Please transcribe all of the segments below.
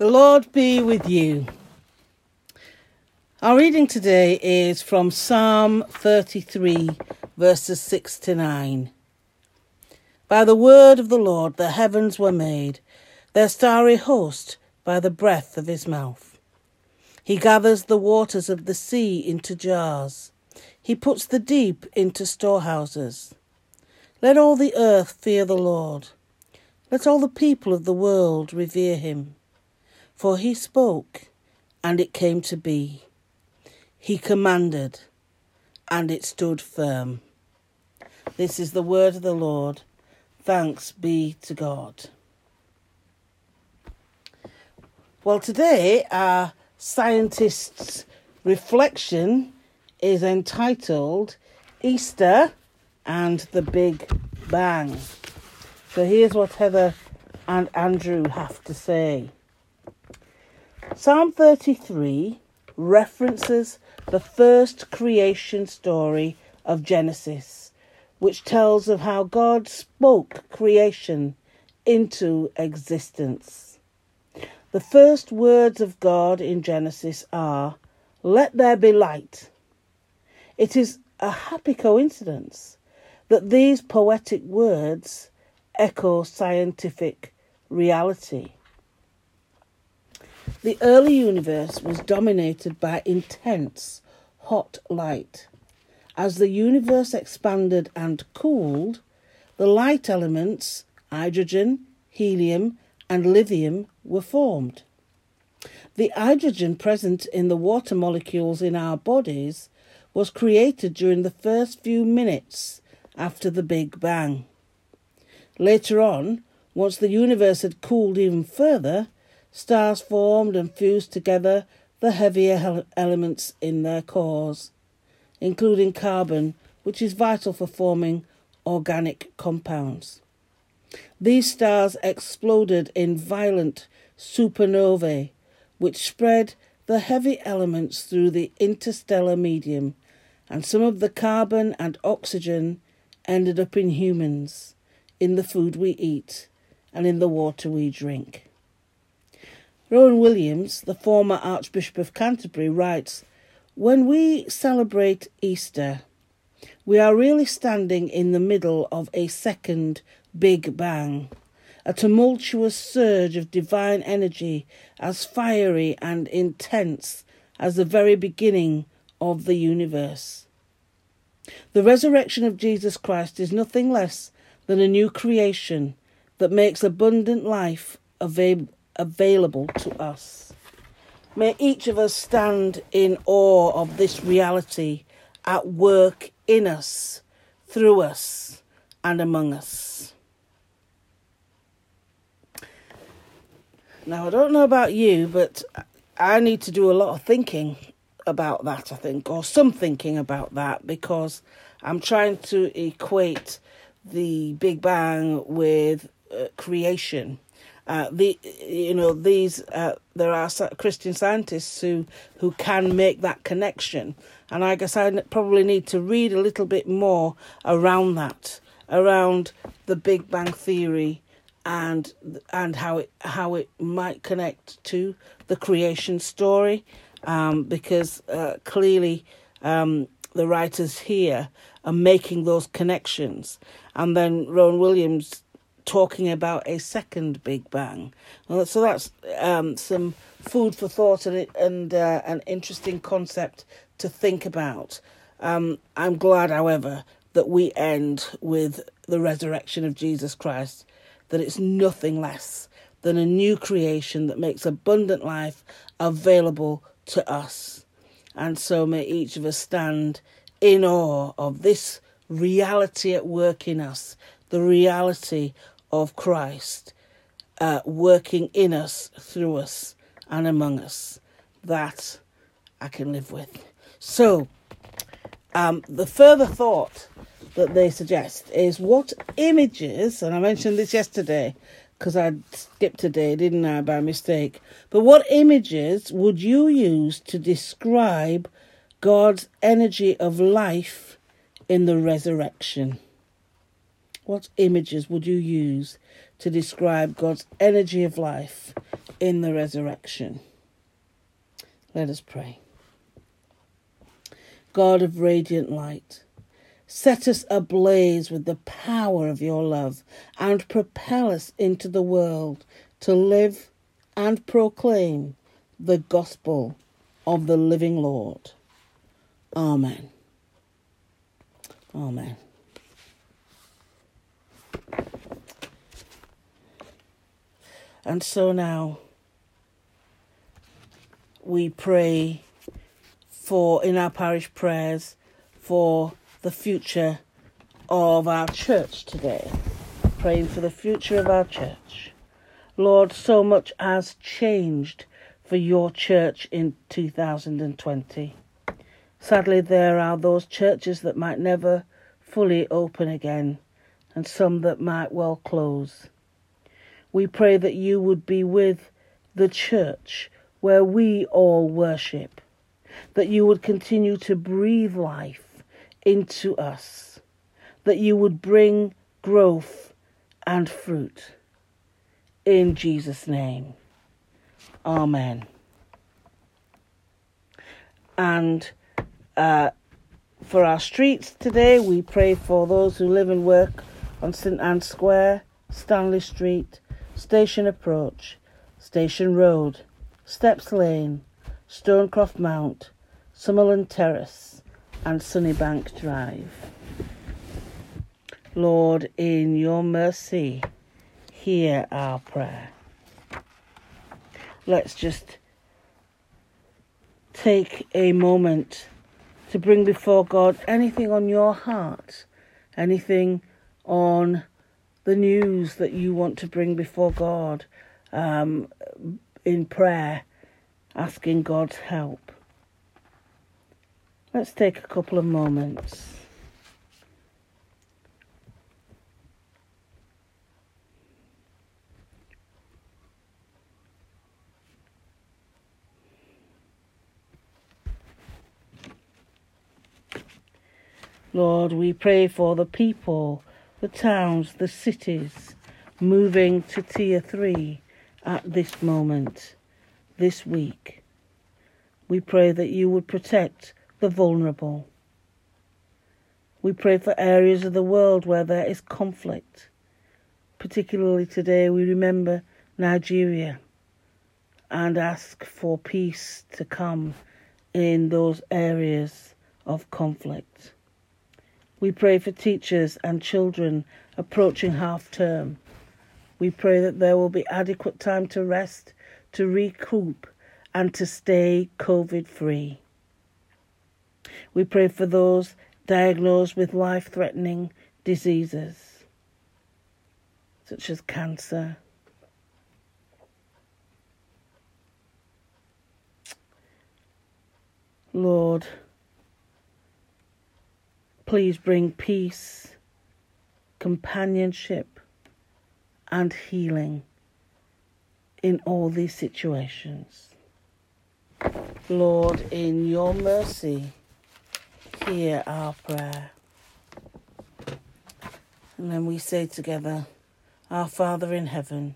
The Lord be with you. Our reading today is from Psalm 33, verses 6 to 9. By the word of the Lord the heavens were made, their starry host by the breath of his mouth. He gathers the waters of the sea into jars, he puts the deep into storehouses. Let all the earth fear the Lord. Let all the people of the world revere him. For he spoke, and it came to be. He commanded, and it stood firm. This is the word of the Lord. Thanks be to God. Well, today our scientists' reflection is entitled Easter and the Big Bang. So here's what Heather and Andrew have to say. Psalm 33 references the first creation story of Genesis, which tells of how God spoke creation into existence. The first words of God in Genesis are, Let there be light. It is a happy coincidence that these poetic words echo scientific reality. The early universe was dominated by intense, hot light. As the universe expanded and cooled, the light elements, hydrogen, helium, and lithium, were formed. The hydrogen present in the water molecules in our bodies was created during the first few minutes after the Big Bang. Later on, once the universe had cooled even further, Stars formed and fused together the heavier elements in their cores, including carbon, which is vital for forming organic compounds. These stars exploded in violent supernovae, which spread the heavy elements through the interstellar medium, and some of the carbon and oxygen ended up in humans, in the food we eat, and in the water we drink. Rowan Williams, the former Archbishop of Canterbury, writes When we celebrate Easter, we are really standing in the middle of a second Big Bang, a tumultuous surge of divine energy as fiery and intense as the very beginning of the universe. The resurrection of Jesus Christ is nothing less than a new creation that makes abundant life available available to us. May each of us stand in awe of this reality at work in us, through us, and among us. Now, I don't know about you, but I need to do a lot of thinking about that, I think, or some thinking about that, because I'm trying to equate the Big Bang with uh, creation uh, the you know these uh, there are Christian scientists who who can make that connection, and I guess I probably need to read a little bit more around that, around the Big Bang theory, and and how it how it might connect to the creation story, um, because uh, clearly um, the writers here are making those connections, and then Rowan Williams talking about a second Big Bang. So that's um, some food for thought and, and uh, an interesting concept to think about. Um, I'm glad, however, that we end with the resurrection of Jesus Christ, that it's nothing less than a new creation that makes abundant life available to us. And so may each of us stand in awe of this reality at work in us, the reality of Christ uh, working in us, through us, and among us. That I can live with. So, um, the further thought that they suggest is what images, and I mentioned this yesterday because I skipped a day, didn't I, by mistake? But what images would you use to describe God's energy of life in the resurrection? What images would you use to describe God's energy of life in the resurrection. Let us pray. God of radiant light, set us ablaze with the power of your love and propel us into the world to live and proclaim the gospel of the living Lord. Amen. Amen. And so now we pray for in our parish prayers for the future of our church today. Praying for the future of our church. Lord, so much has changed for your church in 2020. Sadly, there are those churches that might never fully open again, and some that might well close. We pray that you would be with the church where we all worship, that you would continue to breathe life into us, that you would bring growth and fruit. In Jesus' name. Amen. And uh, for our streets today, we pray for those who live and work on St Anne Square, Stanley Street, Station Approach, Station Road, Steps Lane, Stonecroft Mount, Summerland Terrace, and Sunnybank Drive. Lord, in your mercy, hear our prayer. Let's just take a moment to bring before God anything on your heart, anything on the news that you want to bring before God um, in prayer, asking God's help. Let's take a couple of moments. Lord, we pray for the people, the towns, the cities moving to tier three at this moment, this week. We pray that you would protect the vulnerable. We pray for areas of the world where there is conflict. Particularly today, we remember Nigeria and ask for peace to come in those areas of conflict. We pray for teachers and children approaching half term. We pray that there will be adequate time to rest, to recoup, and to stay COVID free. We pray for those diagnosed with life threatening diseases, such as cancer. Lord, Please bring peace, companionship, and healing in all these situations. Lord, in your mercy, hear our prayer. And then we say together, Our Father in heaven,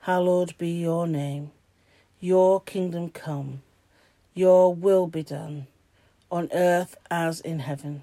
hallowed be your name. Your kingdom come, your will be done, on earth as in heaven.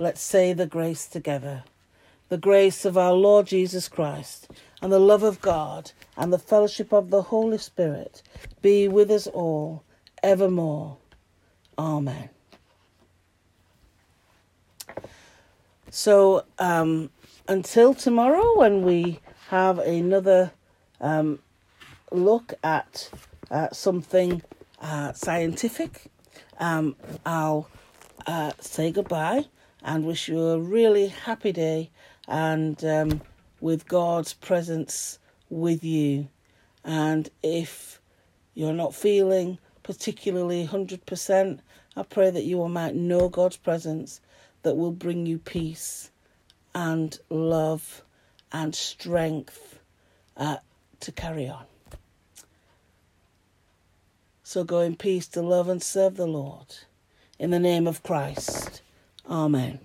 Let's say the grace together. The grace of our Lord Jesus Christ, and the love of God, and the fellowship of the Holy Spirit be with us all evermore. Amen. So, um, until tomorrow, when we have another um, look at uh, something uh, scientific, um, I'll uh, say goodbye and wish you a really happy day and um, with God's presence with you. And if you're not feeling particularly 100%, I pray that you might know God's presence that will bring you peace and love and strength uh, to carry on. So go in peace to love and serve the Lord. In the name of Christ. Amen.